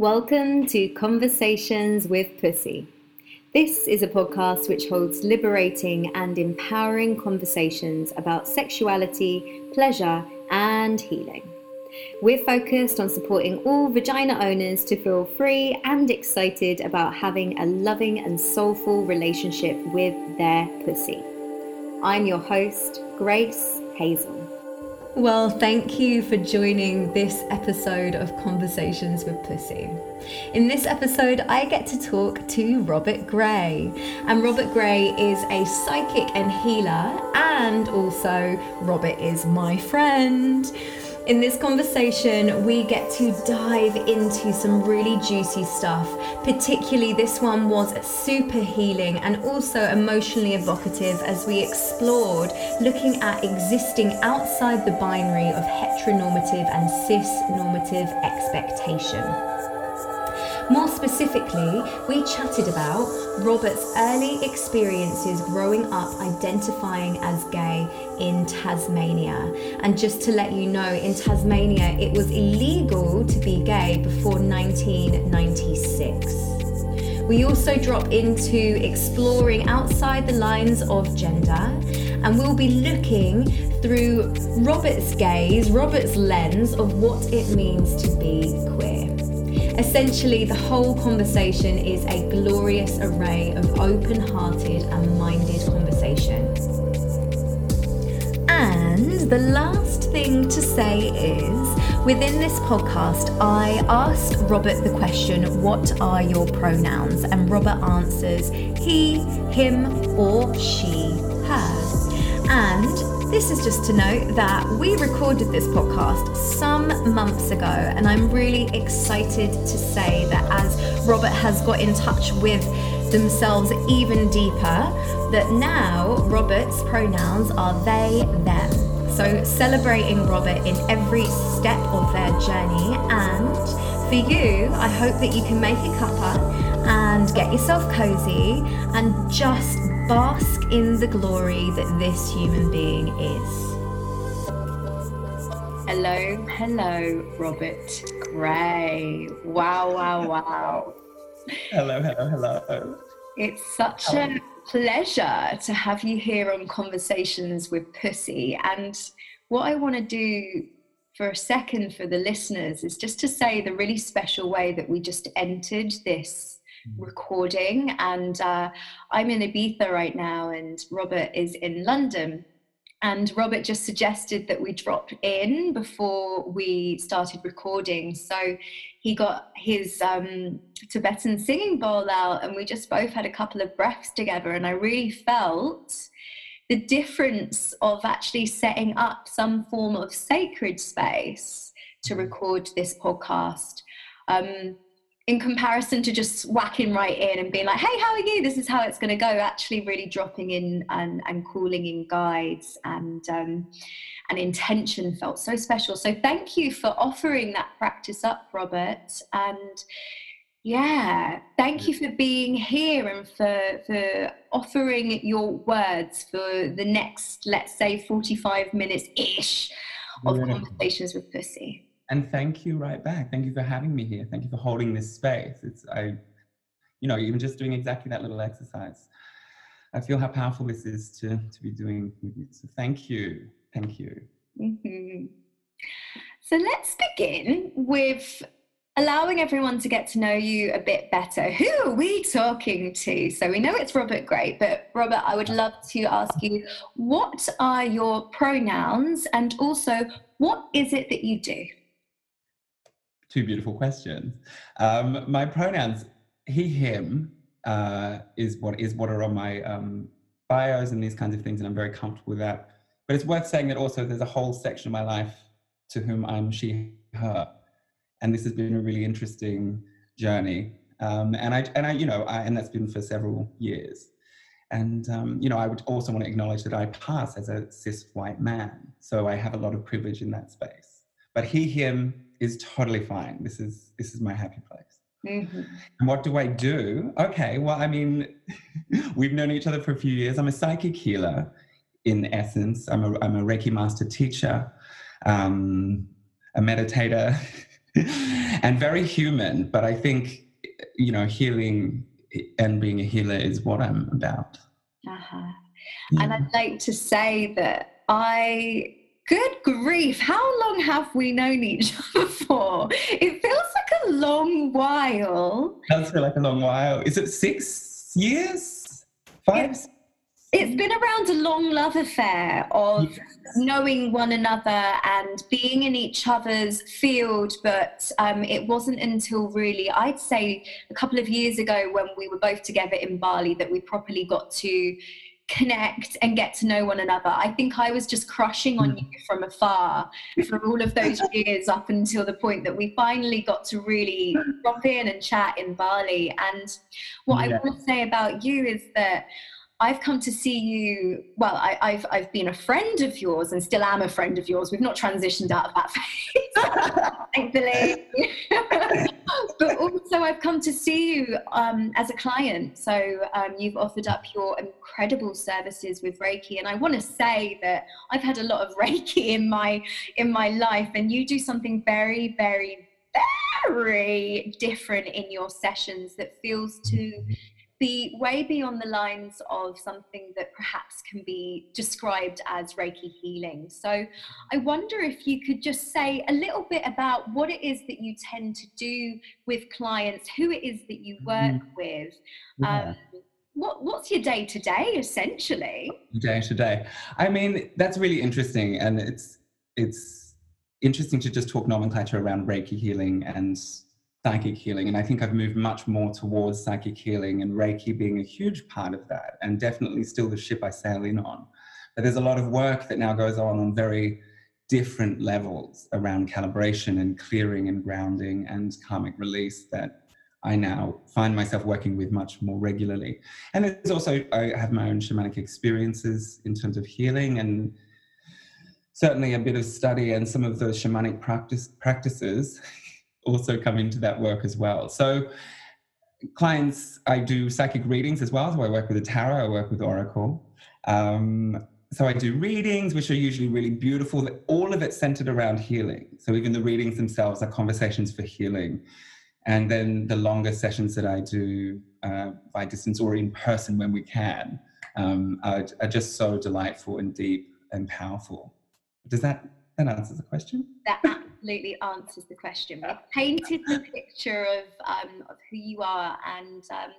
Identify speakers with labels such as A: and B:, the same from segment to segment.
A: Welcome to Conversations with Pussy. This is a podcast which holds liberating and empowering conversations about sexuality, pleasure, and healing. We're focused on supporting all vagina owners to feel free and excited about having a loving and soulful relationship with their pussy. I'm your host, Grace Hazel. Well, thank you for joining this episode of Conversations with Pussy. In this episode, I get to talk to Robert Gray. And Robert Gray is a psychic and healer, and also, Robert is my friend. In this conversation, we get to dive into some really juicy stuff. Particularly, this one was super healing and also emotionally evocative as we explored looking at existing outside the binary of heteronormative and cis normative expectation. More specifically, we chatted about Robert's early experiences growing up identifying as gay in Tasmania. And just to let you know, in Tasmania, it was illegal to be gay before 1996. We also drop into exploring outside the lines of gender, and we'll be looking through Robert's gaze, Robert's lens of what it means to be queer. Essentially, the whole conversation is a glorious array of open hearted and minded conversation. And the last thing to say is within this podcast, I asked Robert the question, What are your pronouns? And Robert answers, He, him, or she, her. And this is just to note that we recorded this podcast some months ago, and I'm really excited to say that as Robert has got in touch with themselves even deeper, that now Robert's pronouns are they, them. So, celebrating Robert in every step of their journey. And for you, I hope that you can make a cuppa and get yourself cozy and just bask in the glory that this human being is. Hello, hello, Robert Gray. Wow, wow, wow.
B: hello, hello, hello.
A: It's such hello. a pleasure to have you here on Conversations with Pussy. And what I want to do for a second for the listeners is just to say the really special way that we just entered this. Recording. And uh, I'm in Ibiza right now, and Robert is in London. And Robert just suggested that we drop in before we started recording. So he got his um, Tibetan singing bowl out, and we just both had a couple of breaths together. And I really felt the difference of actually setting up some form of sacred space to mm. record this podcast. Um, in comparison to just whacking right in and being like, hey, how are you? This is how it's going to go. Actually, really dropping in and, and calling in guides and um, and intention felt so special. So thank you for offering that practice up, Robert. And yeah, thank you for being here and for for offering your words for the next, let's say, 45 minutes ish of conversations with Pussy
B: and thank you right back. Thank you for having me here. Thank you for holding this space. It's I, you know, even just doing exactly that little exercise. I feel how powerful this is to to be doing with you. So thank you, thank you. Mm-hmm.
A: So let's begin with allowing everyone to get to know you a bit better. Who are we talking to? So we know it's Robert Gray, but Robert, I would love to ask you what are your pronouns and also what is it that you do?
B: Two beautiful questions. Um, my pronouns, he, him, uh, is what is what are on my um, bios and these kinds of things, and I'm very comfortable with that. But it's worth saying that also there's a whole section of my life to whom I'm she, her, and this has been a really interesting journey. Um, and I and I, you know, I, and that's been for several years. And um, you know, I would also want to acknowledge that I pass as a cis white man, so I have a lot of privilege in that space. But he, him is totally fine. This is this is my happy place. Mm-hmm. And what do I do? Okay, well, I mean, we've known each other for a few years. I'm a psychic healer, in essence. I'm a I'm a Reiki master teacher, um, a meditator, and very human. But I think, you know, healing and being a healer is what I'm about.
A: Uh-huh. Yeah. And I'd like to say that I Good grief, how long have we known each other for? It feels like a long while.
B: It does feel like a long while. Is it six years? Five? It's,
A: it's been around a long love affair of yes. knowing one another and being in each other's field, but um, it wasn't until really, I'd say, a couple of years ago when we were both together in Bali that we properly got to connect and get to know one another. I think I was just crushing on hmm. you from afar for all of those years up until the point that we finally got to really drop in and chat in Bali. And what yeah. I want to say about you is that I've come to see you. Well, I, have I've been a friend of yours and still am a friend of yours. We've not transitioned out of that phase, thankfully. but also, I've come to see you um, as a client. So um, you've offered up your incredible services with Reiki, and I want to say that I've had a lot of Reiki in my in my life, and you do something very, very, very different in your sessions that feels to be way beyond the lines of something that perhaps can be described as Reiki healing. So I wonder if you could just say a little bit about what it is that you tend to do with clients, who it is that you work mm-hmm. with. Yeah. Um, what, what's your day to day essentially?
B: Day to day. I mean, that's really interesting. And it's, it's interesting to just talk nomenclature around Reiki healing and psychic healing. And I think I've moved much more towards psychic healing and Reiki being a huge part of that, and definitely still the ship I sail in on. But there's a lot of work that now goes on on very different levels around calibration and clearing and grounding and karmic release that I now find myself working with much more regularly. And there's also, I have my own shamanic experiences in terms of healing and certainly a bit of study and some of those shamanic practice, practices also come into that work as well. So clients, I do psychic readings as well. So I work with the tarot, I work with Oracle. Um, so I do readings, which are usually really beautiful. All of it centered around healing. So even the readings themselves are conversations for healing. And then the longer sessions that I do uh, by distance or in person when we can um, are, are just so delightful and deep and powerful. Does that that answer the question?
A: That absolutely answers the question. We've painted the picture of, um, of who you are, and um,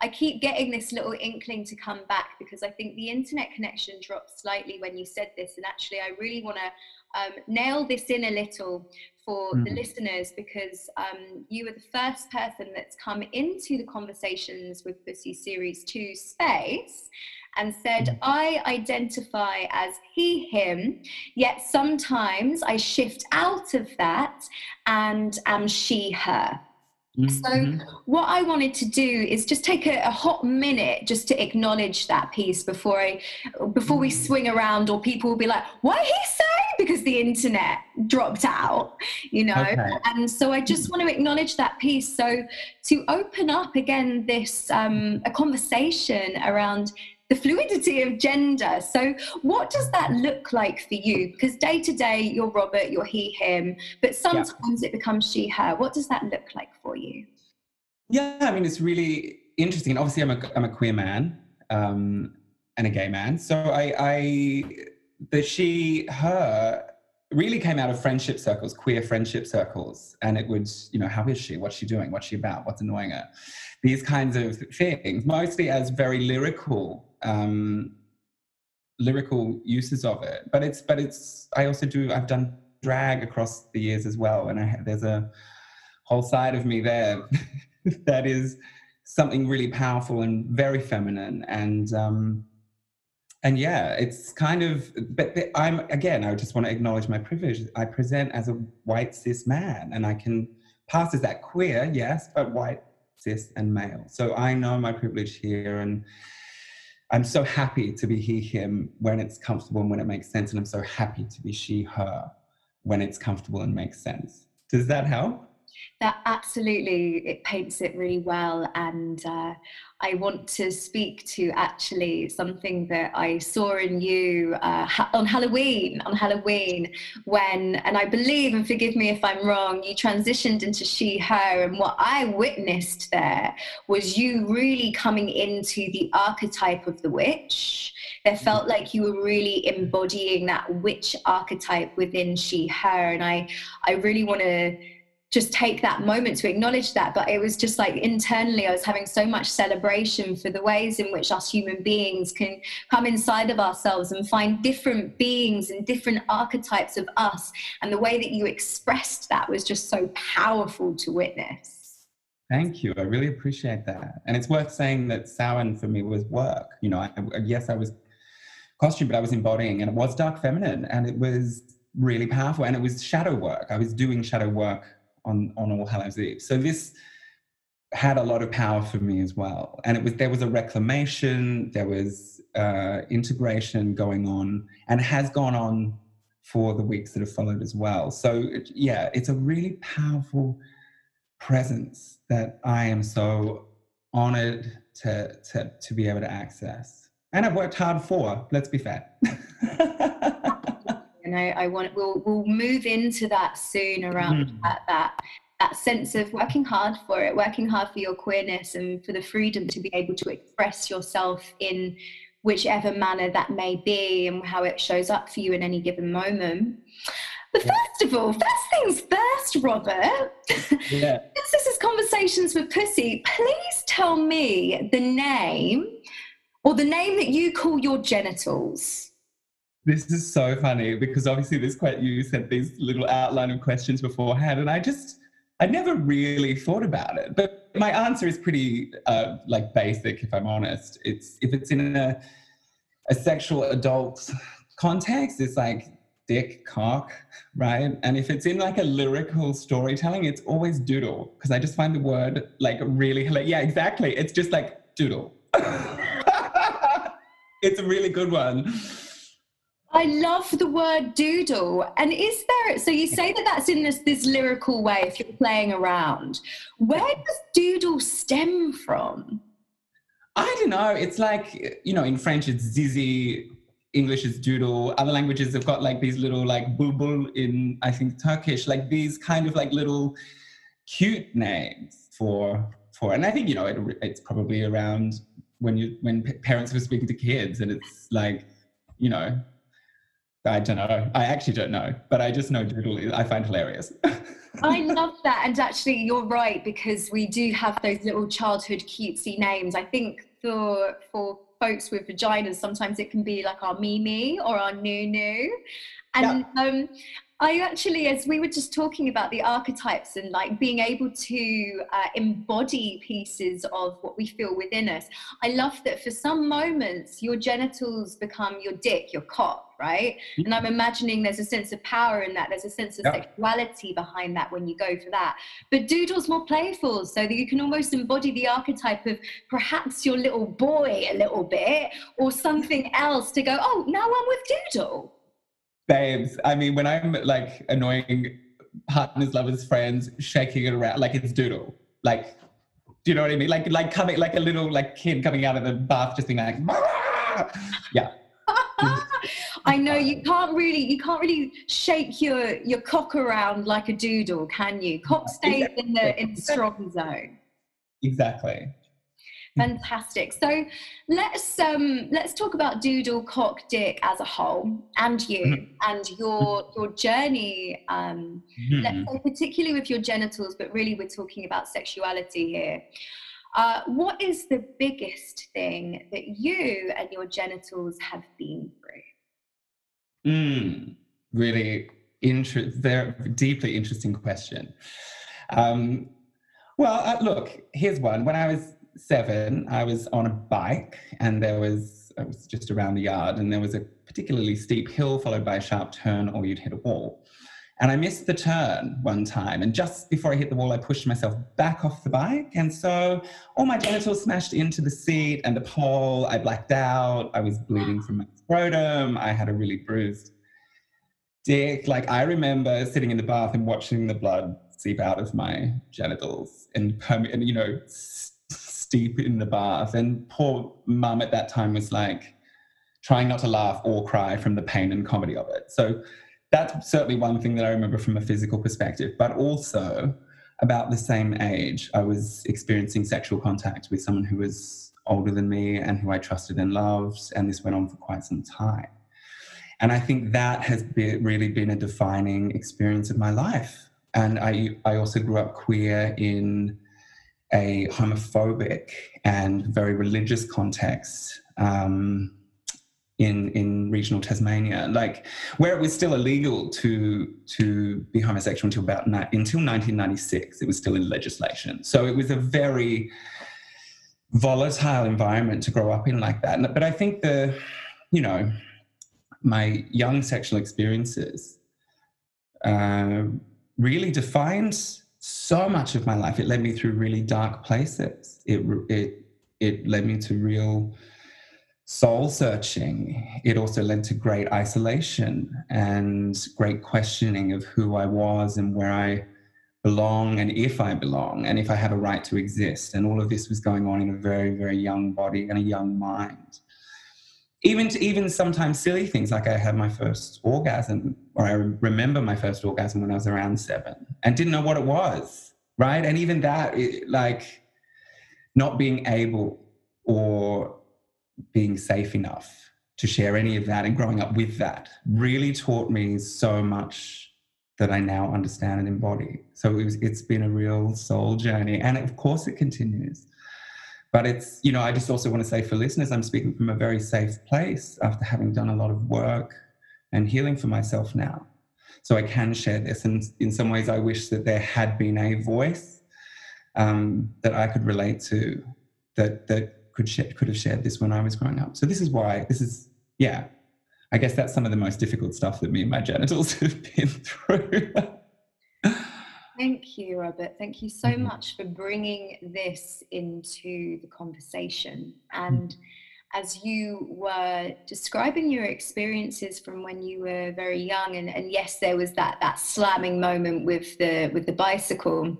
A: I keep getting this little inkling to come back because I think the internet connection dropped slightly when you said this, and actually, I really want to um, nail this in a little for mm. the listeners because um, you were the first person that's come into the conversations with Pussy Series 2 space and said, mm. I identify as he, him, yet sometimes I shift out of that and am she, her. Mm-hmm. So, what I wanted to do is just take a, a, hot minute just to acknowledge that piece before I, before we mm. swing around, or people will be like, "What he say?" Because the internet dropped out, you know. Okay. And so, I just want to acknowledge that piece. So, to open up again this um, a conversation around the fluidity of gender. So, what does that look like for you? Because day to day, you're Robert, you're he, him, but sometimes yeah. it becomes she, her. What does that look like for you?
B: Yeah, I mean, it's really interesting. Obviously, I'm a, I'm a queer man um, and a gay man. So, I, I, the she, her really came out of friendship circles, queer friendship circles. And it would, you know, how is she? What's she doing? What's she about? What's annoying her? These kinds of things, mostly as very lyrical um, lyrical uses of it. But it's but it's I also do I've done drag across the years as well, and I, there's a whole side of me there that is something really powerful and very feminine. And um, and yeah it's kind of but i'm again i just want to acknowledge my privilege. I present as a white cis man and i can pass as that queer yes but white cis and male. So i know my privilege here and I'm so happy to be he, him when it's comfortable and when it makes sense. And I'm so happy to be she, her when it's comfortable and makes sense. Does that help?
A: That absolutely it paints it really well, and uh, I want to speak to actually something that I saw in you uh, ha- on Halloween. On Halloween, when and I believe, and forgive me if I'm wrong, you transitioned into she/her, and what I witnessed there was you really coming into the archetype of the witch. It felt mm-hmm. like you were really embodying that witch archetype within she/her, and I I really want to just take that moment to acknowledge that. But it was just like internally, I was having so much celebration for the ways in which us human beings can come inside of ourselves and find different beings and different archetypes of us. And the way that you expressed that was just so powerful to witness.
B: Thank you. I really appreciate that. And it's worth saying that Samhain for me was work. You know, I, yes, I was costume, but I was embodying and it was dark feminine and it was really powerful and it was shadow work. I was doing shadow work on on All Hallows Eve. So this had a lot of power for me as well. And it was there was a reclamation, there was uh, integration going on, and has gone on for the weeks that have followed as well. So it, yeah, it's a really powerful presence that I am so honored to to to be able to access. And I've worked hard for. Let's be fair.
A: and I, I want we'll we'll move into that soon around mm. that, that that sense of working hard for it, working hard for your queerness and for the freedom to be able to express yourself in whichever manner that may be and how it shows up for you in any given moment. But first of all, first things first, Robert. Yeah. Since this is Conversations with Pussy, please tell me the name or the name that you call your genitals.
B: This is so funny because obviously this quite you said these little outline of questions beforehand, and I just I never really thought about it. But my answer is pretty uh, like basic, if I'm honest. It's if it's in a a sexual adult context, it's like dick, cock, right? And if it's in like a lyrical storytelling, it's always doodle because I just find the word like really hilarious. Yeah, exactly. It's just like doodle. it's a really good one.
A: I love the word doodle. And is there, so you say that that's in this, this lyrical way if you're playing around. Where does doodle stem from?
B: I don't know. It's like, you know, in French it's zizi, English is doodle. Other languages have got like these little like bulbul in, I think, Turkish, like these kind of like little cute names for, for, and I think, you know, it, it's probably around when you, when parents were speaking to kids and it's like, you know, I don't know. I actually don't know, but I just know doodle. I find hilarious.
A: I love that, and actually, you're right because we do have those little childhood cutesy names. I think for for folks with vaginas, sometimes it can be like our Mimi or our Nunu, and yeah. um, I actually, as we were just talking about the archetypes and like being able to uh, embody pieces of what we feel within us, I love that for some moments your genitals become your dick, your cock, right? Mm-hmm. And I'm imagining there's a sense of power in that. There's a sense of yeah. sexuality behind that when you go for that. But Doodle's more playful, so that you can almost embody the archetype of perhaps your little boy a little bit or something else to go, oh, now I'm with Doodle
B: babes. I mean, when I'm like annoying partners, lovers, friends, shaking it around like it's doodle. Like, do you know what I mean? Like, like coming like a little like kid coming out of the bath, just being like, yeah.
A: I know you can't really you can't really shake your your cock around like a doodle, can you? Cock stays exactly. in the in the strong zone.
B: Exactly.
A: Fantastic. So let's um, let's talk about Doodle Cock Dick as a whole, and you mm-hmm. and your your journey. Um, mm-hmm. Let's say particularly with your genitals, but really we're talking about sexuality here. Uh, what is the biggest thing that you and your genitals have been through?
B: Mm, really inter- very deeply interesting question. Um, well, uh, look, here's one. When I was seven, I was on a bike and there was, I was just around the yard and there was a particularly steep hill followed by a sharp turn or you'd hit a wall. And I missed the turn one time. And just before I hit the wall, I pushed myself back off the bike. And so all my genitals smashed into the seat and the pole. I blacked out. I was bleeding from my scrotum. I had a really bruised dick. Like I remember sitting in the bath and watching the blood seep out of my genitals and, and you know, steep in the bath. And poor mum at that time was like trying not to laugh or cry from the pain and comedy of it. So that's certainly one thing that I remember from a physical perspective, but also about the same age, I was experiencing sexual contact with someone who was older than me and who I trusted and loved. And this went on for quite some time. And I think that has really been a defining experience of my life. And I, I also grew up queer in a homophobic and very religious context. Um, in in regional Tasmania, like where it was still illegal to to be homosexual until about until 1996. It was still in legislation, so it was a very volatile environment to grow up in like that. But I think the, you know, my young sexual experiences uh, really defined so much of my life. It led me through really dark places. It it it led me to real soul searching, it also led to great isolation and great questioning of who I was and where I belong and if I belong and if I have a right to exist. And all of this was going on in a very, very young body and a young mind. Even to even sometimes silly things like I had my first orgasm, or I remember my first orgasm when I was around seven and didn't know what it was, right? And even that, it, like not being able or being safe enough to share any of that and growing up with that really taught me so much that I now understand and embody. So it was, it's been a real soul journey. And of course, it continues. But it's, you know, I just also want to say for listeners, I'm speaking from a very safe place after having done a lot of work and healing for myself now. So I can share this. And in some ways, I wish that there had been a voice um, that I could relate to that, that could share, could have shared this when I was growing up. So this is why this is yeah. I guess that's some of the most difficult stuff that me and my genitals have been through.
A: Thank you, Robert. Thank you so mm-hmm. much for bringing this into the conversation and. Mm-hmm as you were describing your experiences from when you were very young and, and yes there was that that slamming moment with the with the bicycle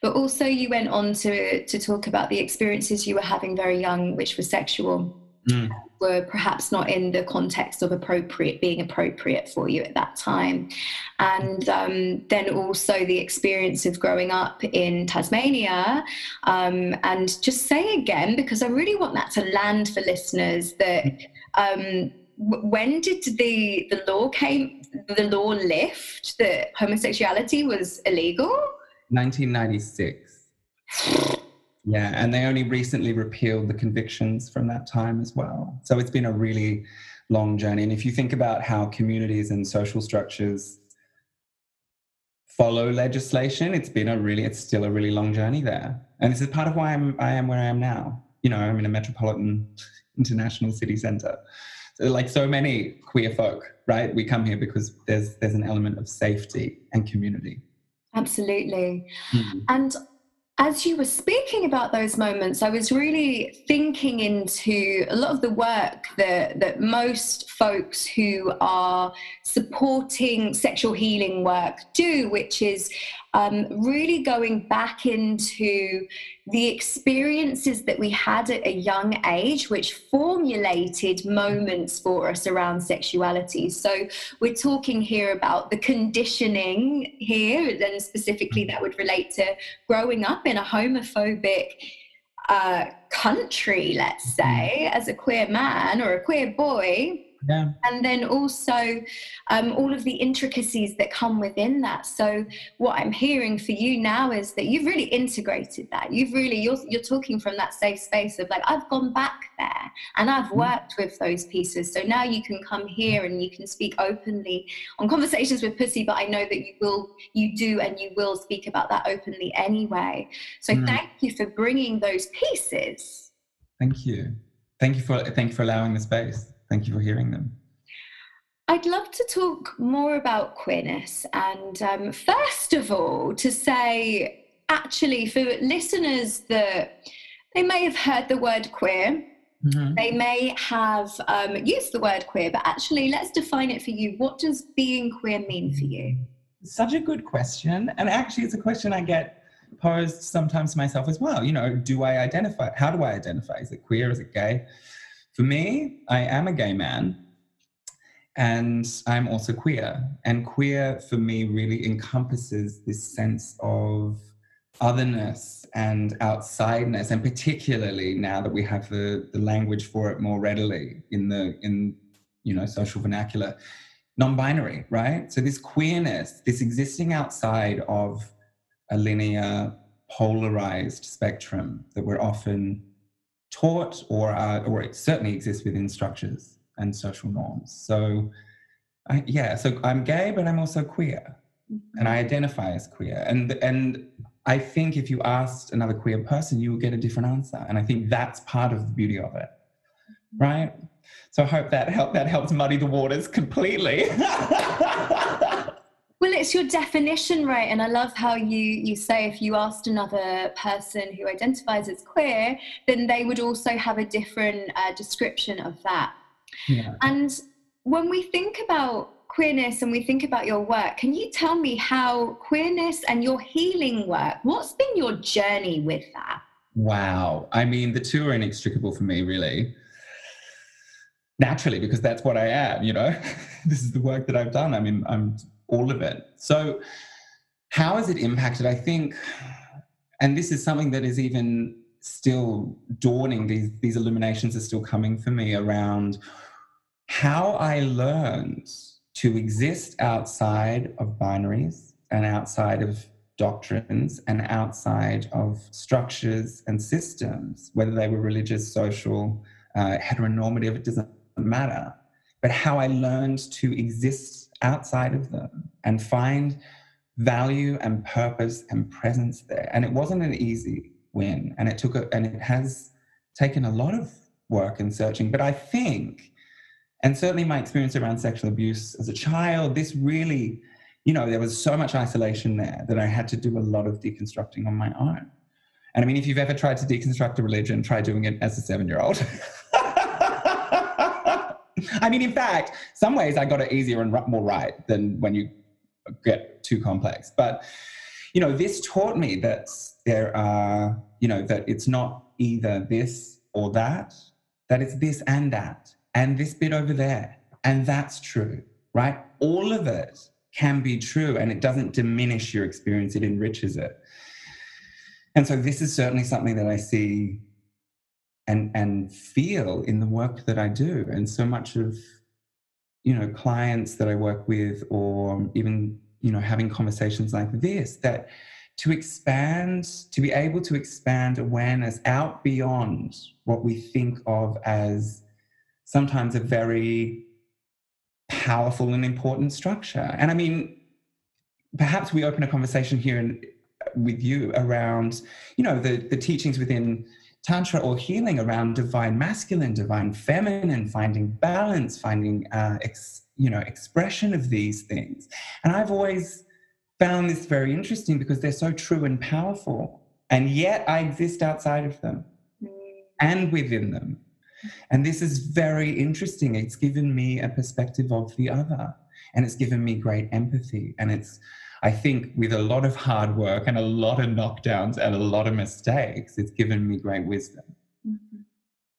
A: but also you went on to to talk about the experiences you were having very young which were sexual mm. were perhaps not in the context of appropriate being appropriate for you at that time. And um, then also the experience of growing up in tasmania um, and just say again because i really want that to land for listeners that um, when did the the law came the law lift that homosexuality was illegal?
B: 1996 yeah, and they only recently repealed the convictions from that time as well. So it's been a really long journey. And if you think about how communities and social structures follow legislation, it's been a really, it's still a really long journey there. And this is part of why I'm, I am where I am now. You know, I'm in a metropolitan international city center. So like so many queer folk, right? We come here because there's there's an element of safety and community.
A: Absolutely. Mm-hmm. And as you were speaking about those moments, I was really thinking into a lot of the work that, that most folks who are supporting sexual healing work do, which is um, really going back into the experiences that we had at a young age, which formulated moments for us around sexuality. So we're talking here about the conditioning here, and specifically that would relate to growing up in a homophobic uh, country, let's say, as a queer man or a queer boy
B: yeah.
A: and then also um, all of the intricacies that come within that. So what i'm hearing for you now is that you've really integrated that. You've really you're, you're talking from that safe space of like i've gone back there and i've mm-hmm. worked with those pieces. So now you can come here and you can speak openly on conversations with pussy but i know that you will you do and you will speak about that openly anyway. So mm. thank you for bringing those pieces.
B: Thank you. Thank you for thank you for allowing the space Thank you for hearing them.
A: I'd love to talk more about queerness. And um, first of all, to say, actually, for listeners that they may have heard the word queer, mm-hmm. they may have um, used the word queer, but actually, let's define it for you. What does being queer mean for you?
B: such a good question. And actually, it's a question I get posed sometimes to myself as well. You know, do I identify? How do I identify? Is it queer? Is it gay? For me, I am a gay man and I'm also queer. And queer for me really encompasses this sense of otherness and outsideness, and particularly now that we have the, the language for it more readily in the in you know social vernacular, non-binary, right? So this queerness, this existing outside of a linear polarized spectrum that we're often taught or or it certainly exists within structures and social norms. So I, yeah, so I'm gay, but I'm also queer, mm-hmm. and I identify as queer. And and I think if you asked another queer person, you will get a different answer. And I think that's part of the beauty of it, mm-hmm. right? So I hope that help that helps muddy the waters completely.
A: Well, it's your definition, right? And I love how you you say if you asked another person who identifies as queer, then they would also have a different uh, description of that. Yeah. And when we think about queerness and we think about your work, can you tell me how queerness and your healing work, what's been your journey with that?
B: Wow. I mean, the two are inextricable for me, really. Naturally, because that's what I am, you know? this is the work that I've done. I mean, I'm all of it. So, how has it impacted? I think, and this is something that is even still dawning, these, these illuminations are still coming for me around how I learned to exist outside of binaries and outside of doctrines and outside of structures and systems, whether they were religious, social, uh, heteronormative, it doesn't matter. But how I learned to exist outside of them and find value and purpose and presence there. And it wasn't an easy win, and it took a, and it has taken a lot of work and searching. But I think, and certainly my experience around sexual abuse as a child, this really, you know, there was so much isolation there that I had to do a lot of deconstructing on my own. And I mean, if you've ever tried to deconstruct a religion, try doing it as a seven year old. I mean, in fact, some ways I got it easier and more right than when you get too complex. But you know, this taught me that there are, you know, that it's not either this or that, that it's this and that, and this bit over there, and that's true, right? All of it can be true, and it doesn't diminish your experience; it enriches it. And so, this is certainly something that I see and and feel in the work that I do. And so much of you know clients that I work with, or even you know having conversations like this, that to expand, to be able to expand awareness out beyond what we think of as sometimes a very powerful and important structure. And I mean, perhaps we open a conversation here in, uh, with you around, you know, the, the teachings within tantra or healing around divine masculine divine feminine finding balance finding uh, ex, you know expression of these things. And i've always found this very interesting because they're so true and powerful. And yet i exist outside of them and within them. And this is very interesting. It's given me a perspective of the other and it's given me great empathy and it's I think with a lot of hard work and a lot of knockdowns and a lot of mistakes, it's given me great wisdom. Mm-hmm.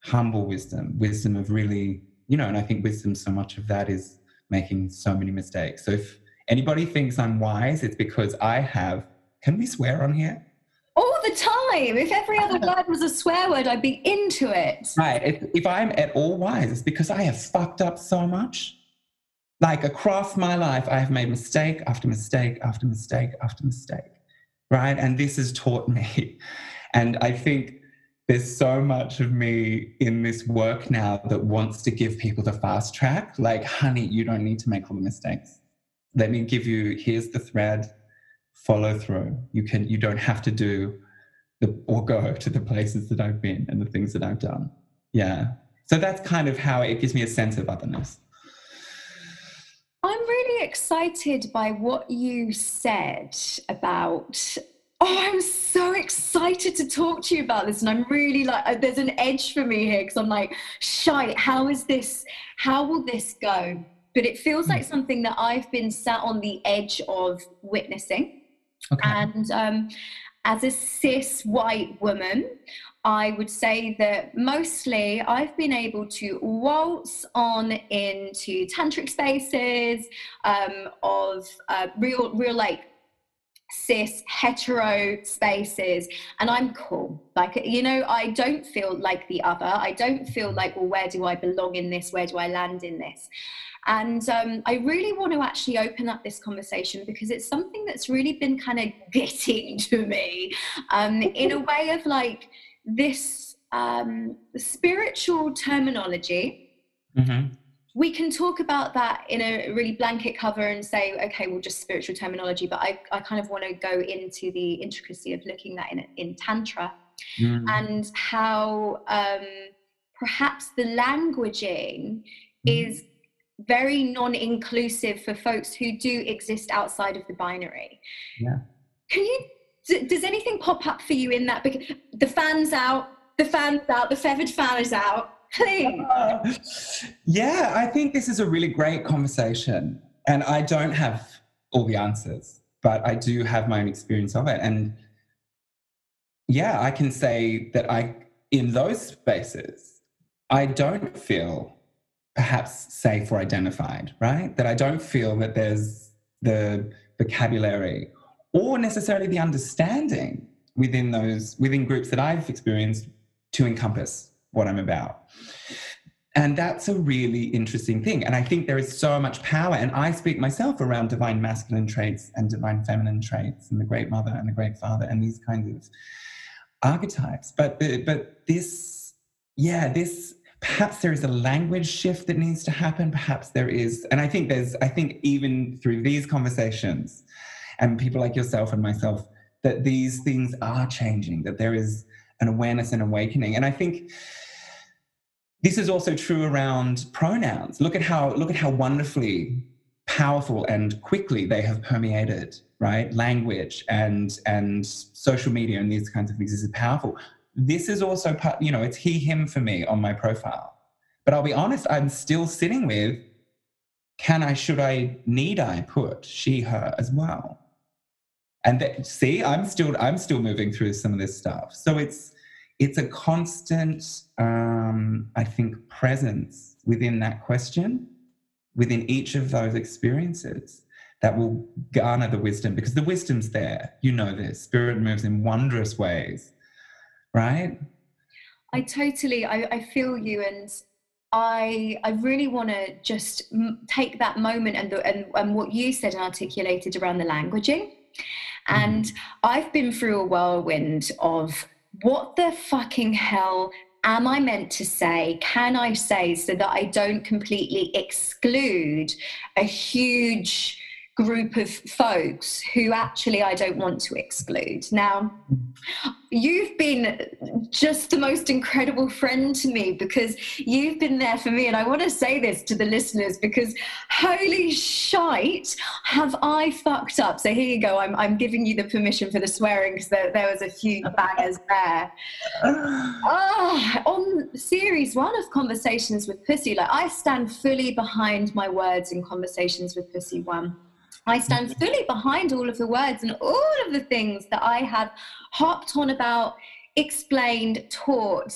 B: Humble wisdom, wisdom of really, you know, and I think wisdom, so much of that is making so many mistakes. So if anybody thinks I'm wise, it's because I have, can we swear on here?
A: All the time. If every other word was a swear word, I'd be into it.
B: Right. If, if I'm at all wise, it's because I have fucked up so much like across my life, I have made mistake after mistake after mistake after mistake, right? And this has taught me. And I think there's so much of me in this work now that wants to give people the fast track. Like, honey, you don't need to make all the mistakes. Let me give you, here's the thread, follow through. You can, you don't have to do the, or go to the places that I've been and the things that I've done. Yeah. So that's kind of how it gives me a sense of otherness.
A: I'm really excited by what you said about. Oh, I'm so excited to talk to you about this. And I'm really like, uh, there's an edge for me here because I'm like, shite, how is this? How will this go? but it feels like hmm. something that I've been sat on the edge of witnessing. Okay. And um, as a cis white woman, I would say that mostly I've been able to waltz on into tantric spaces um, of uh, real, real like cis hetero spaces and i'm cool. Like you know i don't feel like the other. I don't feel like well where do i belong in this? Where do i land in this? And um, i really want to actually open up this conversation because it's something that's really been kind of getting to me um, in a way of like this um, spiritual terminology mm-hmm we can talk about that in a really blanket cover and say, okay, well, just spiritual terminology, but I, I kind of want to go into the intricacy of looking that in, in Tantra mm. and how um, perhaps the languaging mm. is very non-inclusive for folks who do exist outside of the binary.
B: Yeah.
A: Can you, does anything pop up for you in that? Because the fan's out, the fan's out, the feathered fan is out Please. Uh,
B: yeah, I think this is a really great conversation. And I don't have all the answers, but I do have my own experience of it. And yeah, I can say that I, in those spaces, I don't feel perhaps safe or identified, right? That I don't feel that there's the vocabulary or necessarily the understanding within those within groups that I've experienced to encompass what I'm about. And that's a really interesting thing. And I think there is so much power. And I speak myself around divine masculine traits and divine feminine traits and the great mother and the great father and these kinds of archetypes. But but this, yeah, this perhaps there is a language shift that needs to happen. Perhaps there is, and I think there's, I think even through these conversations and people like yourself and myself, that these things are changing, that there is an awareness and awakening. And I think this is also true around pronouns. Look at how look at how wonderfully powerful and quickly they have permeated, right? Language and and social media and these kinds of things. This is powerful. This is also part, you know, it's he, him for me on my profile. But I'll be honest, I'm still sitting with can I, should I, need I put she, her as well? And that, see, I'm still I'm still moving through some of this stuff. So it's it's a constant, um, I think, presence within that question, within each of those experiences that will garner the wisdom because the wisdom's there. You know this. Spirit moves in wondrous ways, right?
A: I totally, I, I feel you. And I, I really want to just take that moment and, the, and, and what you said and articulated around the languaging. And mm-hmm. I've been through a whirlwind of what the fucking hell am I meant to say? Can I say so that I don't completely exclude a huge group of folks who actually I don't want to exclude. Now, you've been just the most incredible friend to me because you've been there for me. And I want to say this to the listeners because holy shite, have I fucked up. So here you go. I'm, I'm giving you the permission for the swearing because there, there was a few bangers there. oh, on series one of Conversations with Pussy, like I stand fully behind my words in Conversations with Pussy one I stand fully behind all of the words and all of the things that I have harped on about, explained, taught,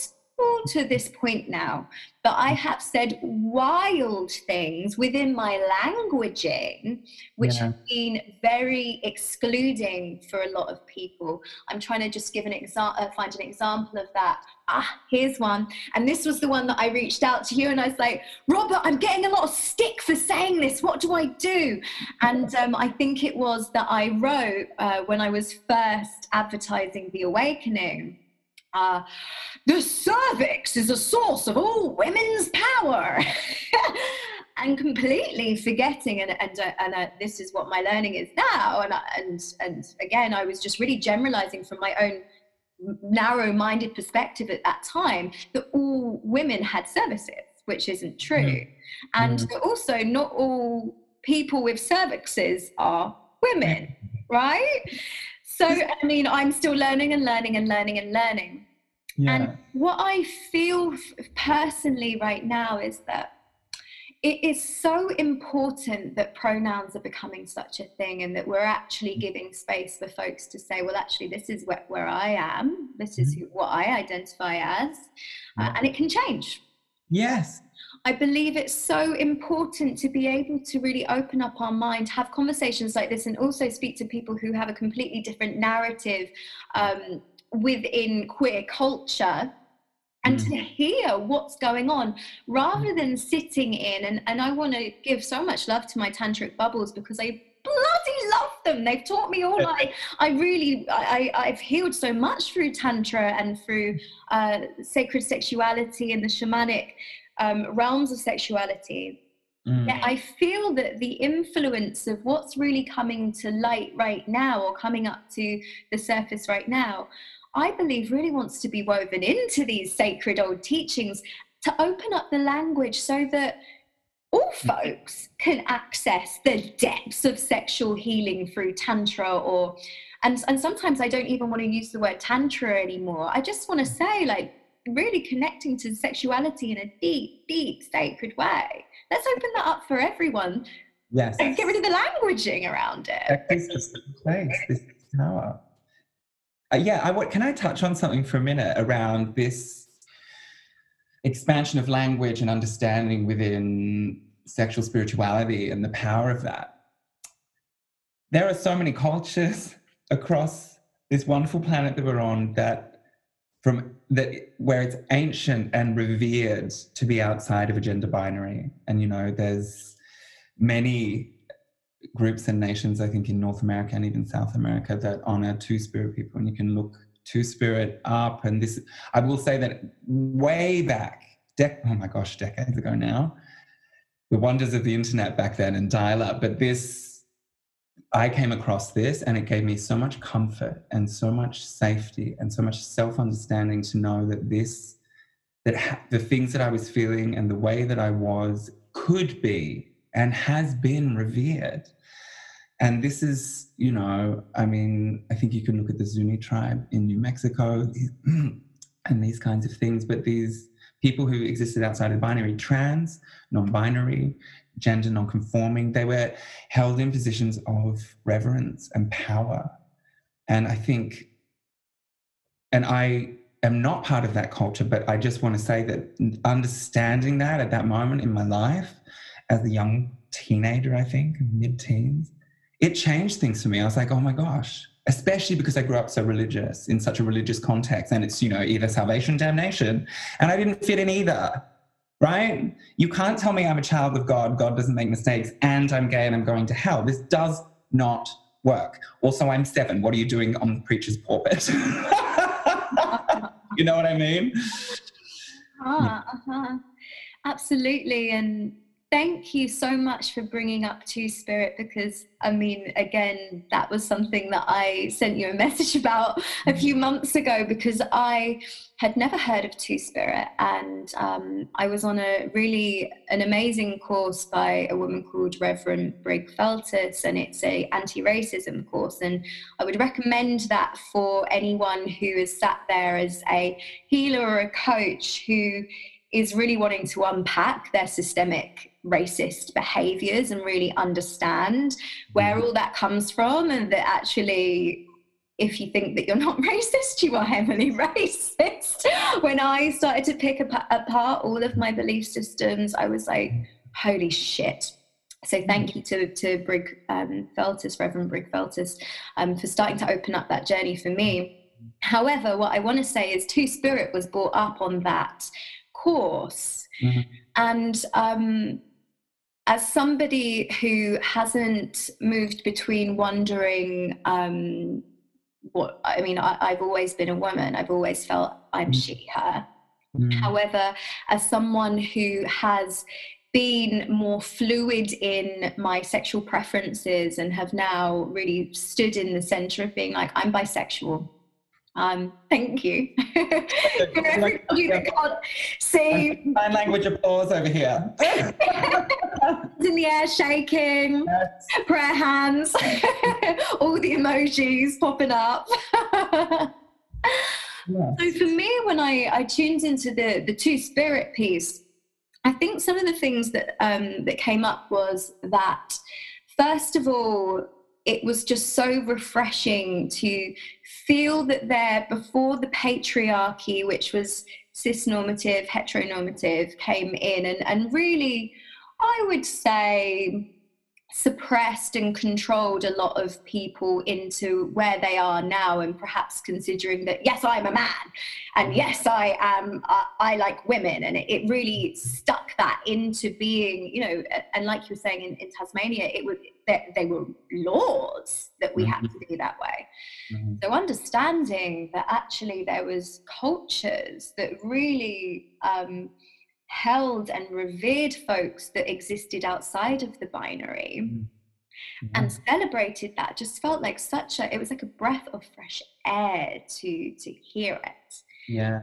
A: to this point now. But I have said wild things within my languaging, which yeah. have been very excluding for a lot of people. I'm trying to just give an example, uh, find an example of that. Ah, here's one. And this was the one that I reached out to you and I was like, Robert, I'm getting a lot of stick for saying this. What do I do? And um, I think it was that I wrote uh, when I was first advertising The Awakening uh, the cervix is a source of all women's power. and completely forgetting and and, uh, and uh, this is what my learning is now and and and again i was just really generalizing from my own narrow-minded perspective at that time that all women had cervixes which isn't true mm. and mm. also not all people with cervixes are women right so, I mean, I'm still learning and learning and learning and learning. Yeah. And what I feel personally right now is that it is so important that pronouns are becoming such a thing and that we're actually giving space for folks to say well actually this is where, where i am. This is who, what i identify as. Uh, and it can change.
B: Yes
A: I believe it's so important to be able to really open up our mind, have conversations like this, and also speak to people who have a completely different narrative um, within queer culture and mm. to hear what's going on rather than sitting in and, and i want to give so much love to my tantric bubbles because i bloody love them they've taught me all i i really i i've healed so much through tantra and through uh, sacred sexuality and the shamanic um, realms of sexuality Mm. Yet I feel that the influence of what's really coming to light right now or coming up to the surface right now I believe really wants to be woven into these sacred old teachings to open up the language so that all folks can access the depths of sexual healing through tantra or and and sometimes I don't even want to use the word tantra anymore. I just want to say like really connecting to sexuality in a deep, deep sacred way. Let's open that up for everyone.
B: Yes.
A: And get rid of the languaging around it.
B: This is place, this power. Uh, yeah, I, can I touch on something for a minute around this expansion of language and understanding within sexual spirituality and the power of that? There are so many cultures across this wonderful planet that we're on that from that where it's ancient and revered to be outside of a gender binary and you know there's many groups and nations, I think, in North America and even South America that honor Two Spirit people, and you can look Two Spirit up. And this, I will say that way back, dec- oh my gosh, decades ago now, the wonders of the internet back then and dial up. But this, I came across this, and it gave me so much comfort and so much safety and so much self understanding to know that this, that ha- the things that I was feeling and the way that I was could be and has been revered. And this is, you know, I mean, I think you can look at the Zuni tribe in New Mexico and these kinds of things, but these people who existed outside of binary, trans, non binary, gender non conforming, they were held in positions of reverence and power. And I think, and I am not part of that culture, but I just want to say that understanding that at that moment in my life as a young teenager, I think, mid teens, it changed things for me. I was like, oh my gosh, especially because I grew up so religious in such a religious context. And it's, you know, either salvation, damnation. And I didn't fit in either, right? You can't tell me I'm a child of God, God doesn't make mistakes, and I'm gay and I'm going to hell. This does not work. Also, I'm seven. What are you doing on the preacher's pulpit? you know what I mean?
A: Uh-huh, uh-huh. Absolutely. And thank you so much for bringing up Two Spirit because I mean, again, that was something that I sent you a message about a few months ago because I had never heard of Two Spirit, and um, I was on a really an amazing course by a woman called Reverend Brig Feltus, and it's a anti-racism course, and I would recommend that for anyone who is sat there as a healer or a coach who is really wanting to unpack their systemic racist behaviors and really understand where mm-hmm. all that comes from and that actually if you think that you're not racist, you are heavily racist. when I started to pick apart all of my belief systems, I was like, holy shit. So thank you to, to Brig um, Feltus, Reverend Brig Feltus, um, for starting to open up that journey for me. However, what I want to say is Two Spirit was brought up on that course. Mm-hmm. And um, as somebody who hasn't moved between wondering um, what I mean, I, have always been a woman. I've always felt I'm mm. she, her. Mm. However, as someone who has been more fluid in my sexual preferences and have now really stood in the center of being like, I'm bisexual. Um, thank you. For everybody that can't see.
B: Sign language applause over here.
A: in the air shaking, yes. prayer hands, all the emojis popping up. So for me, when I, I tuned into the, the two spirit piece, I think some of the things that um, that came up was that first of all, it was just so refreshing to feel that there before the patriarchy, which was cis-normative, heteronormative, came in. And, and really, I would say, suppressed and controlled a lot of people into where they are now and perhaps considering that yes i'm a man and mm. yes i am uh, i like women and it, it, really stuck that into being you know and like you were saying in, in tasmania it was they, they, were laws that we mm-hmm. had to be that way mm-hmm. so understanding that actually there was cultures that really um, held and revered folks that existed outside of the binary mm-hmm. and celebrated that just felt like such a it was like a breath of fresh air to to hear it.
B: Yeah.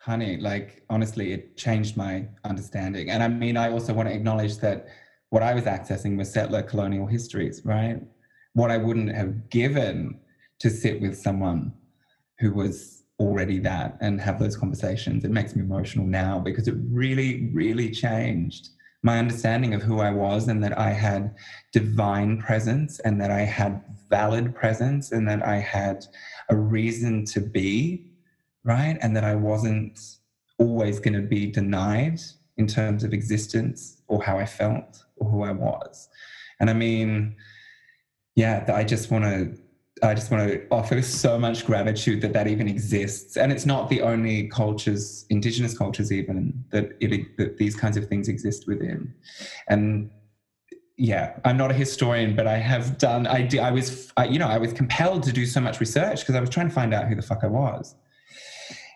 B: Honey like honestly it changed my understanding. And i mean i also want to acknowledge that what i was accessing was settler colonial histories right? What i wouldn't have given to sit with someone who was already that and have those conversations. It makes me emotional now because it really, really changed my understanding of who I was and that I had divine presence and that I had valid presence and that I had a reason to be, right? And that I wasn't always going to be denied in terms of existence or how I felt or who I was. And I mean, yeah, I just want to I just want to offer so much gratitude that that even exists, and it's not the only cultures, Indigenous cultures, even that it that these kinds of things exist within, and yeah, I'm not a historian, but I have done. I did, I was, I, you know, I was compelled to do so much research because I was trying to find out who the fuck I was,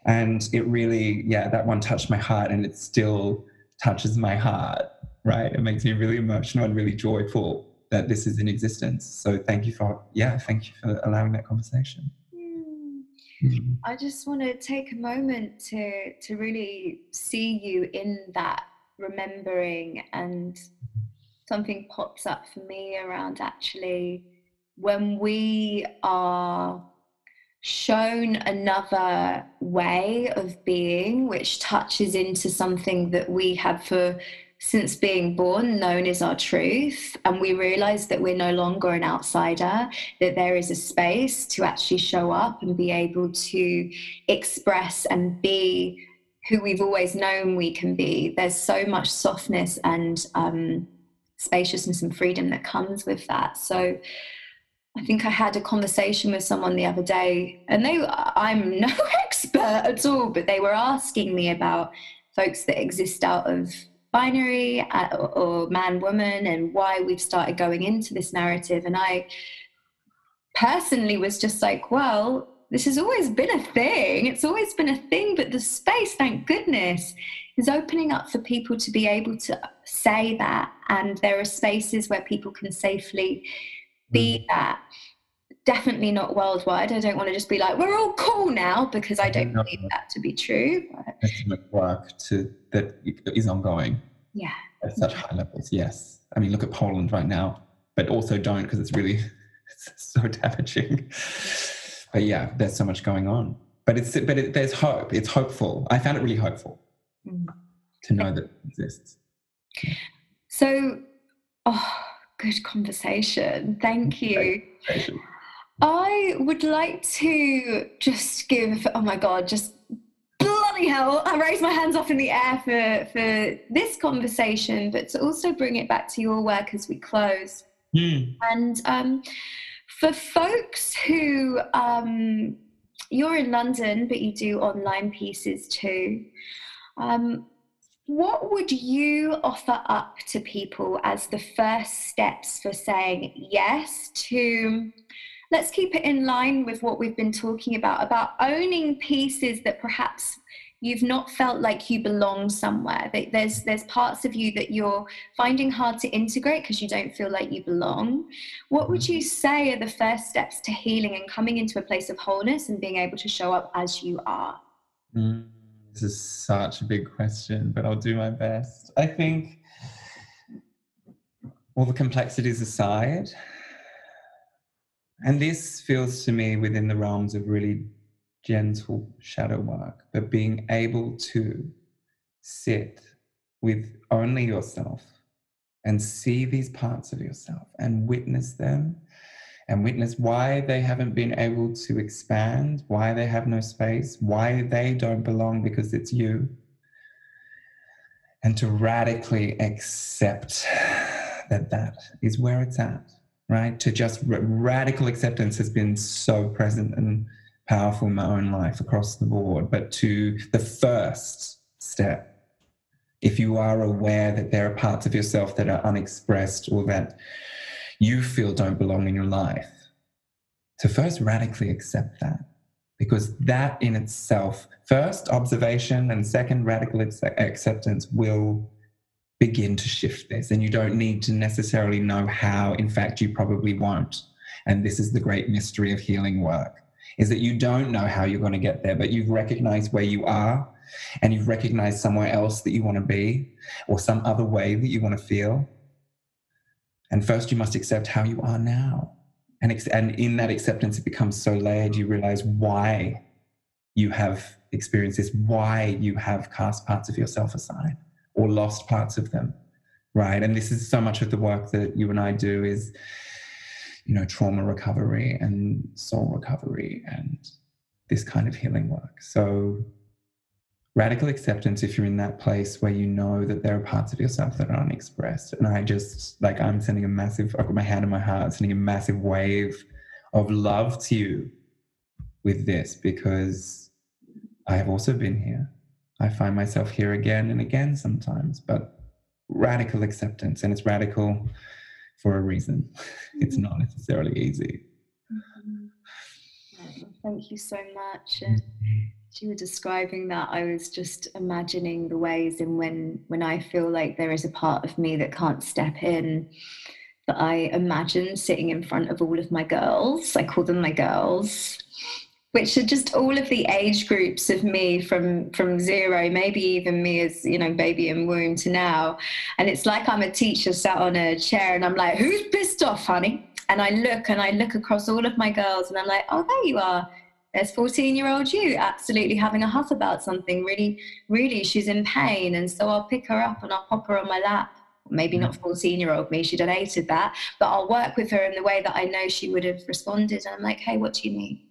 B: and it really, yeah, that one touched my heart, and it still touches my heart. Right, it makes me really emotional and really joyful that this is in existence. So thank you for yeah, thank you for allowing that conversation.
A: Mm. I just want to take a moment to to really see you in that remembering and something pops up for me around actually when we are shown another way of being which touches into something that we have for since being born known is our truth and we realize that we're no longer an outsider that there is a space to actually show up and be able to express and be who we've always known we can be. There's so much softness and um, spaciousness and freedom that comes with that. So I think I had a conversation with someone the other day, and they I'm no expert at all, but they were asking me about folks that exist out of binary uh, or man woman and why we've started going into this narrative. And i personally was just like well this has always been a thing. It's always been a thing but the space thank goodness is opening up for people to be able to say that. And there are spaces where people can safely be mm. that definitely not worldwide. I don't want to just be like, we're all cool now because I don't believe that to be true.
B: But... work to that is ongoing.
A: Yeah.
B: At such high levels, yes. I mean, look at Poland right now, but also don't because it's really it's so damaging. But yeah, there's so much going on. But it's but it, there's hope. It's hopeful. I found it really hopeful mm. to know that it exists.
A: So, oh, good conversation. Thank you. I would like to just give, oh my God, just bloody hell, I raise my hands off in the air for, for this conversation, but to also bring it back to your work as we close. Mm. And um, for folks who, um, you're in London, but you do online pieces too. Um, what would you offer up to people as the first steps for saying yes to let's keep it in line with what we've been talking about about owning pieces that perhaps you've not felt like you belong somewhere. That there's there's parts of you that you're finding hard to integrate because you don't feel like you belong. What would you say are the first steps to healing and coming into a place of wholeness and being able to show up as you are?
B: Mm, this is such a big question but i'll do my best. I think all the complexities aside and this feels to me within the realms of really gentle shadow work, but being able to sit with only yourself and see these parts of yourself and witness them and witness why they haven't been able to expand, why they have no space, why they don't belong because it's you. And to radically accept that that is where it's at, right? To just radical acceptance has been so present and powerful in my own life across the board. But to the first step, if you are aware that there are parts of yourself that are unexpressed or that you feel don't belong in your life, to first radically accept that. Because that in itself, first observation and second radical acceptance will begin to shift this. And you don't need to necessarily know how. In fact, you probably won't. And this is the great mystery of healing work is that you don't know how you're going to get there, but you've recognized where you are and you've recognized somewhere else that you want to be or some other way that you want to feel. And first, you must accept how you are now. And, ex- and in that acceptance, it becomes so layered, you realize why you have experienced this, why you have cast parts of yourself aside or lost parts of them. Right. And this is so much of the work that you and I do is, you know, trauma recovery and soul recovery and this kind of healing work. So radical acceptance if you're in that place where you know that there are parts of yourself that are unexpressed. And I just like I'm sending a massive, I've got my hand in my heart, sending a massive wave of love to you with this because I have also been here. I find myself here again and again sometimes, but radical acceptance, and it's radical for a reason. It's mm-hmm. not necessarily easy.
A: Mm-hmm. Thank you so much. And you were describing that, I was just imagining the ways in when when I feel like there is a part of me that can't step in. That I imagine sitting in front of all of my girls. I call them my girls, which are just all of the age groups of me from from zero, maybe even me as you know baby in womb to now. And it's like I'm a teacher sat on a chair, and I'm like, "Who's pissed off, honey?" And I look and I look across all of my girls, and I'm like, "Oh, there you are." there's 14 year old you absolutely having a huff about something really really she's in pain and so i'll pick her up and i'll pop her on my lap maybe not 14 year old me she'd have hated that but i'll work with her in the way that i know she would have responded and i'm like hey what do you need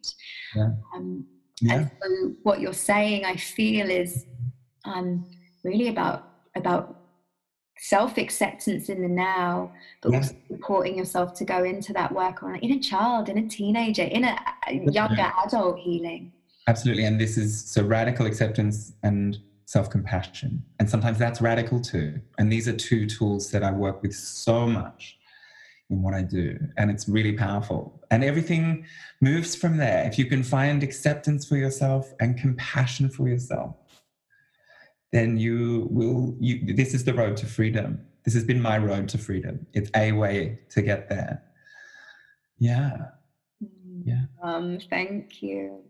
A: yeah. Um, yeah. and so what you're saying i feel is um, really about about self acceptance in the now, but yeah. also supporting yourself to go into that work on in a child, in a teenager, in a younger adult healing.
B: Absolutely. And this is so radical acceptance and self compassion. And sometimes that's radical too. And these are two tools that I work with so much in what I do. And it's really powerful. And everything moves from there. If you can find acceptance for yourself and compassion for yourself, then you will you this is the road to freedom this has been my road to freedom it's a way to get there yeah
A: yeah um thank you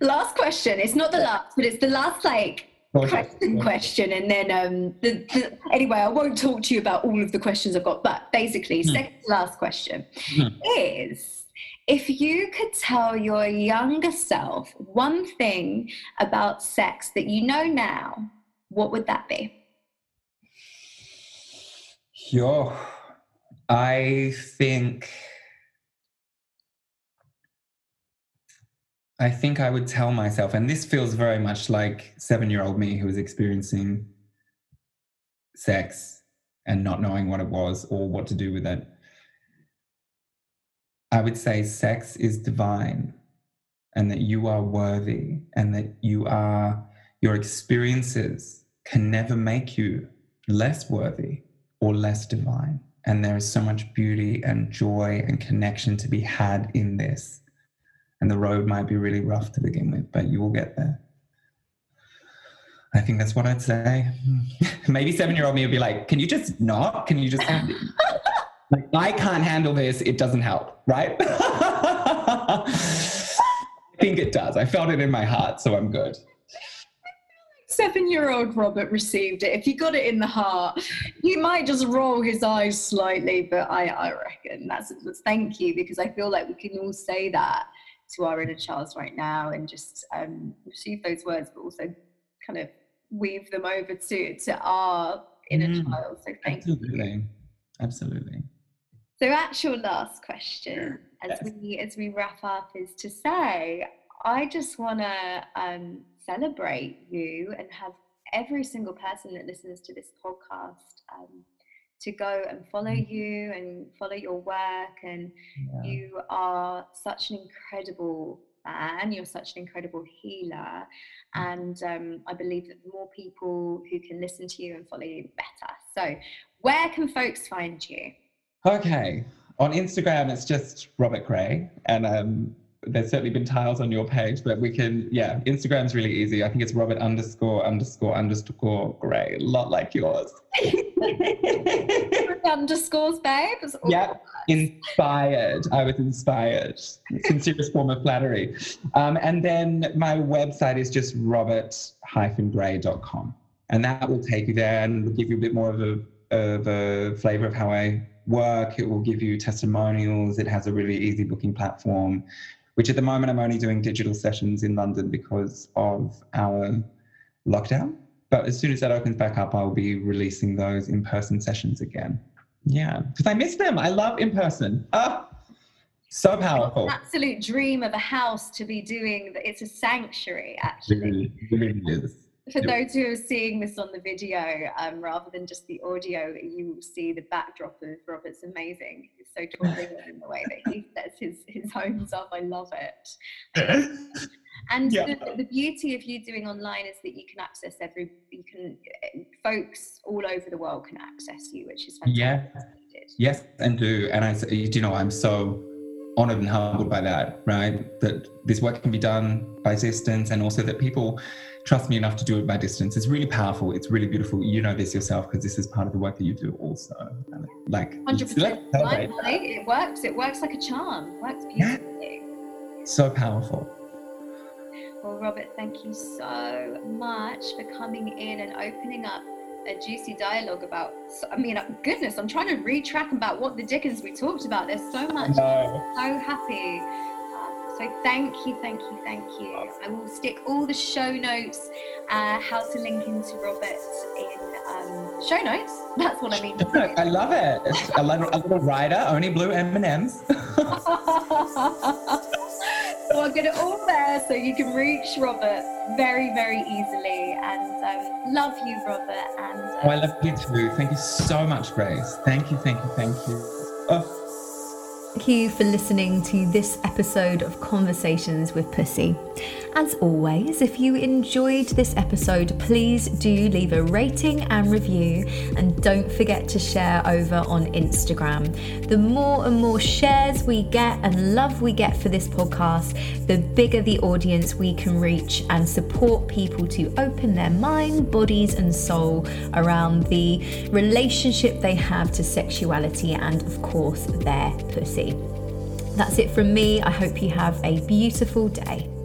A: last question it's not the last but it's the last like question question and then um the, the, anyway i won't talk to you about all of the questions i've got but basically hmm. second last question hmm. is if you could tell your younger self one thing about sex that you know now, what would that be?
B: Yo, I think. I think I would tell myself, and this feels very much like seven year old me who was experiencing sex and not knowing what it was or what to do with it. I would say sex is divine and that you are worthy and that you are, your experiences can never make you less worthy or less divine. And there is so much beauty and joy and connection to be had in this. And the road might be really rough to begin with, but you will get there. I think that's what I'd say. Maybe seven year old me would be like, Can you just not? Can you just Like, I can't handle this. It doesn't help, right? I think it does. I felt it in my heart, so I'm good.
A: Seven year old Robert received it. If he got it in the heart, he might just roll his eyes slightly, but I, I reckon that's, that's thank you because I feel like we can all say that to our inner child right now and just um, receive those words, but also kind of weave them over to to our inner mm, child. So thank
B: absolutely.
A: you.
B: Absolutely.
A: So actual last question as yes. we as we wrap up is to say, I just wanna um, celebrate you and have every single person that listens to this podcast um, to go and follow mm. you and follow your work and yeah. you are such an incredible fan you're such an incredible healer mm. and um, i believe that the more people who can listen to you and follow you better so where can folks find you
B: okay on instagram it's just robert gray and um, there's certainly been tiles on your page, but we can, yeah, Instagram's really easy. I think it's Robert underscore underscore underscore gray, a lot like yours.
A: underscores, babe.
B: Yeah, inspired. I was inspired. Sincerest form of flattery. Um, and then my website is just robert-gray.com. And that will take you there and will give you a bit more of a, of a flavor of how I work. It will give you testimonials. It has a really easy booking platform which at the moment I'm only doing digital sessions in London because of our lockdown. But as soon as that opens back up, I'll be releasing those in person sessions again. Yeah, because I miss them. I love in person. Ah, so powerful.
A: absolute dream of a house to be doing. It's a sanctuary, actually.
B: It really, it really is
A: for those who are seeing this on the video um, rather than just the audio, you will see the backdrop of Robert's amazing. He's so charming in the way that he sets his, his homes up. I love it. and yeah. the, the, beauty of you doing online is that you can access every, you can, folks all over the world can access you, which is fantastic.
B: Yeah. Yes, and do. And I, you know, I'm so honored and humbled by that, right? That this work can be done by distance and also that people trust me enough to do it by distance. It's really powerful. It's really beautiful. You know this yourself because this is part of the work that you do also. Like
A: 100% it works. It works like a charm. It works beautifully.
B: Yeah. So powerful.
A: Well, Robert, thank you so much for coming in and opening up a juicy dialogue about. I mean, uh, goodness, I'm trying to retrack about what the Dickens we talked about. There's so much. No. So happy so thank you, thank you, thank you. I will stick all the show notes, uh, how to link into Robert in um, show notes. That's what I mean.
B: I love it. a little, a little rider, only blue M&Ms.
A: so I'll get it all there so you can reach Robert very, very easily. And um, love you, Robert. And
B: um, oh, I love you too. Thank you so much, Grace. Thank you, thank you, thank you. Oh.
C: Thank you for listening to this episode of Conversations with Pussy. As always, if you enjoyed this episode, please do leave a rating and review and don't forget to share over on Instagram. The more and more shares we get and love we get for this podcast, the bigger the audience we can reach and support people to open their mind, bodies, and soul around the relationship they have to sexuality and, of course, their pussy. That's it from me. I hope you have a beautiful day.